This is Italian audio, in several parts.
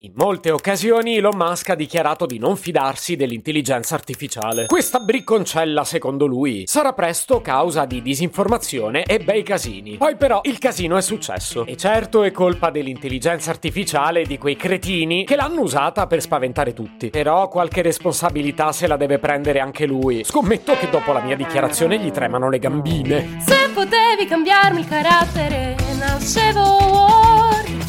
In molte occasioni Elon Musk ha dichiarato di non fidarsi dell'intelligenza artificiale. Questa bricconcella, secondo lui, sarà presto causa di disinformazione e bei casini. Poi però il casino è successo. E certo è colpa dell'intelligenza artificiale e di quei cretini che l'hanno usata per spaventare tutti. Però qualche responsabilità se la deve prendere anche lui. Scommetto che dopo la mia dichiarazione gli tremano le gambine. Se potevi cambiarmi il carattere, nascevo.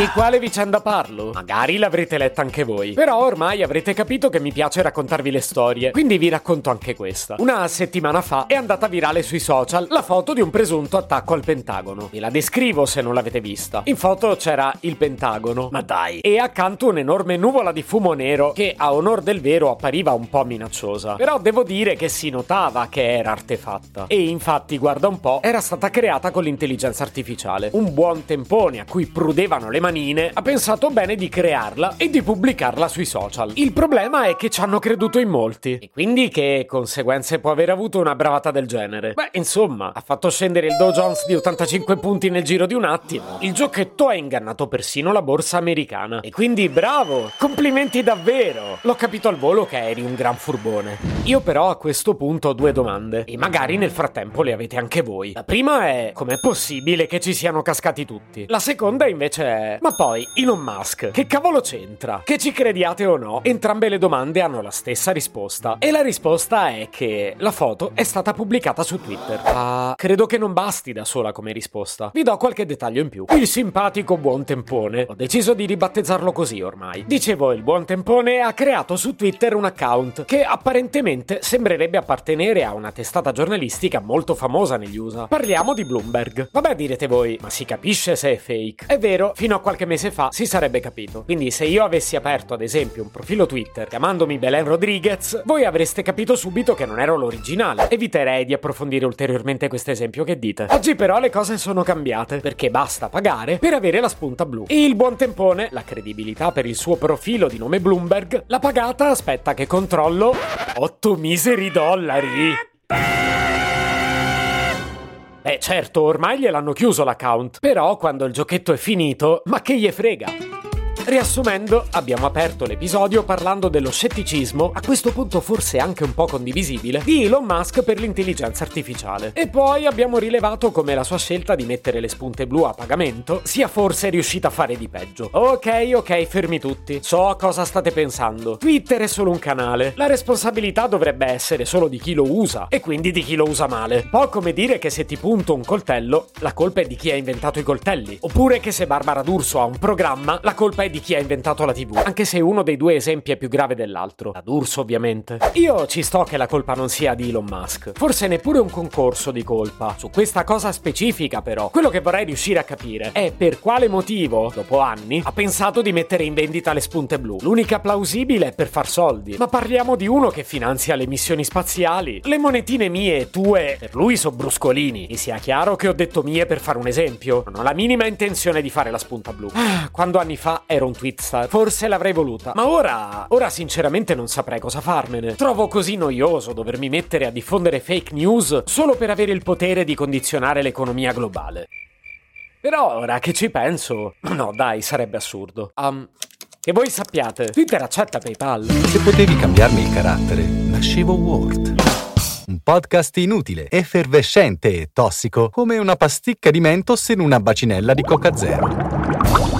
Di quale vicenda parlo? Magari l'avrete letta anche voi. Però ormai avrete capito che mi piace raccontarvi le storie, quindi vi racconto anche questa. Una settimana fa è andata virale sui social la foto di un presunto attacco al Pentagono. Vi la descrivo se non l'avete vista. In foto c'era il Pentagono, ma dai, e accanto un'enorme nuvola di fumo nero che a onor del vero appariva un po' minacciosa. Però devo dire che si notava che era artefatta. E infatti, guarda un po', era stata creata con l'intelligenza artificiale. Un buon tempone a cui prudevano le manine ha pensato bene di crearla e di pubblicarla sui social. Il problema è che ci hanno creduto in molti. E quindi che conseguenze può aver avuto una bravata del genere? Beh, insomma, ha fatto scendere il Dow Jones di 85 punti nel giro di un attimo. Il giochetto ha ingannato persino la borsa americana. E quindi bravo! Complimenti davvero! L'ho capito al volo che eri un gran furbone. Io però a questo punto ho due domande. E magari nel frattempo le avete anche voi. La prima è: com'è possibile che ci siano cascati tutti? La seconda invece è: ma poi, Elon Musk, che cavolo c'entra? Che ci crediate o no, entrambe le domande hanno la stessa risposta. E la risposta è che la foto è stata pubblicata su Twitter. Ah, credo che non basti da sola come risposta. Vi do qualche dettaglio in più. Il simpatico buon tempone, ho deciso di ribattezzarlo così ormai. Dicevo, il buon tempone ha creato su Twitter un account che apparentemente sembrerebbe appartenere a una testata giornalistica molto famosa negli USA. Parliamo di Bloomberg. Vabbè, direte voi, ma si capisce se è fake. È vero, fino a qualche mese fa si sarebbe capito. Quindi se io avessi aperto ad esempio un profilo Twitter chiamandomi Belen Rodriguez, voi avreste capito subito che non ero l'originale. Eviterei di approfondire ulteriormente questo esempio che dite. Oggi però le cose sono cambiate perché basta pagare per avere la spunta blu. E il buon tempone, la credibilità per il suo profilo di nome Bloomberg, l'ha pagata, aspetta che controllo, 8 miseri dollari. Eh certo, ormai gliel'hanno chiuso l'account, però quando il giochetto è finito, ma che gli frega? Riassumendo, abbiamo aperto l'episodio parlando dello scetticismo, a questo punto forse anche un po' condivisibile, di Elon Musk per l'intelligenza artificiale. E poi abbiamo rilevato come la sua scelta di mettere le spunte blu a pagamento sia forse riuscita a fare di peggio. Ok, ok, fermi tutti. So cosa state pensando. Twitter è solo un canale. La responsabilità dovrebbe essere solo di chi lo usa e quindi di chi lo usa male. Po' come dire che se ti punto un coltello, la colpa è di chi ha inventato i coltelli. Oppure che se Barbara D'Urso ha un programma, la colpa è di chi ha inventato la TV, anche se uno dei due esempi è più grave dell'altro. La D'Urso, ovviamente. Io ci sto che la colpa non sia di Elon Musk. Forse neppure un concorso di colpa. Su questa cosa specifica, però, quello che vorrei riuscire a capire è per quale motivo, dopo anni, ha pensato di mettere in vendita le spunte blu. L'unica plausibile è per far soldi. Ma parliamo di uno che finanzia le missioni spaziali. Le monetine mie e tue, per lui sono bruscolini. Mi sia chiaro che ho detto mie per fare un esempio. Non ho la minima intenzione di fare la spunta blu. Ah, quando anni fa ero un tweetstar. Forse l'avrei voluta. Ma ora, ora sinceramente non saprei cosa farmene. Trovo così noioso dovermi mettere a diffondere fake news solo per avere il potere di condizionare l'economia globale. Però ora che ci penso, no dai, sarebbe assurdo. Um, che voi sappiate, Twitter accetta PayPal. Se potevi cambiarmi il carattere, nascevo Word. Un podcast inutile, effervescente e tossico, come una pasticca di mentos in una bacinella di Coca Zero.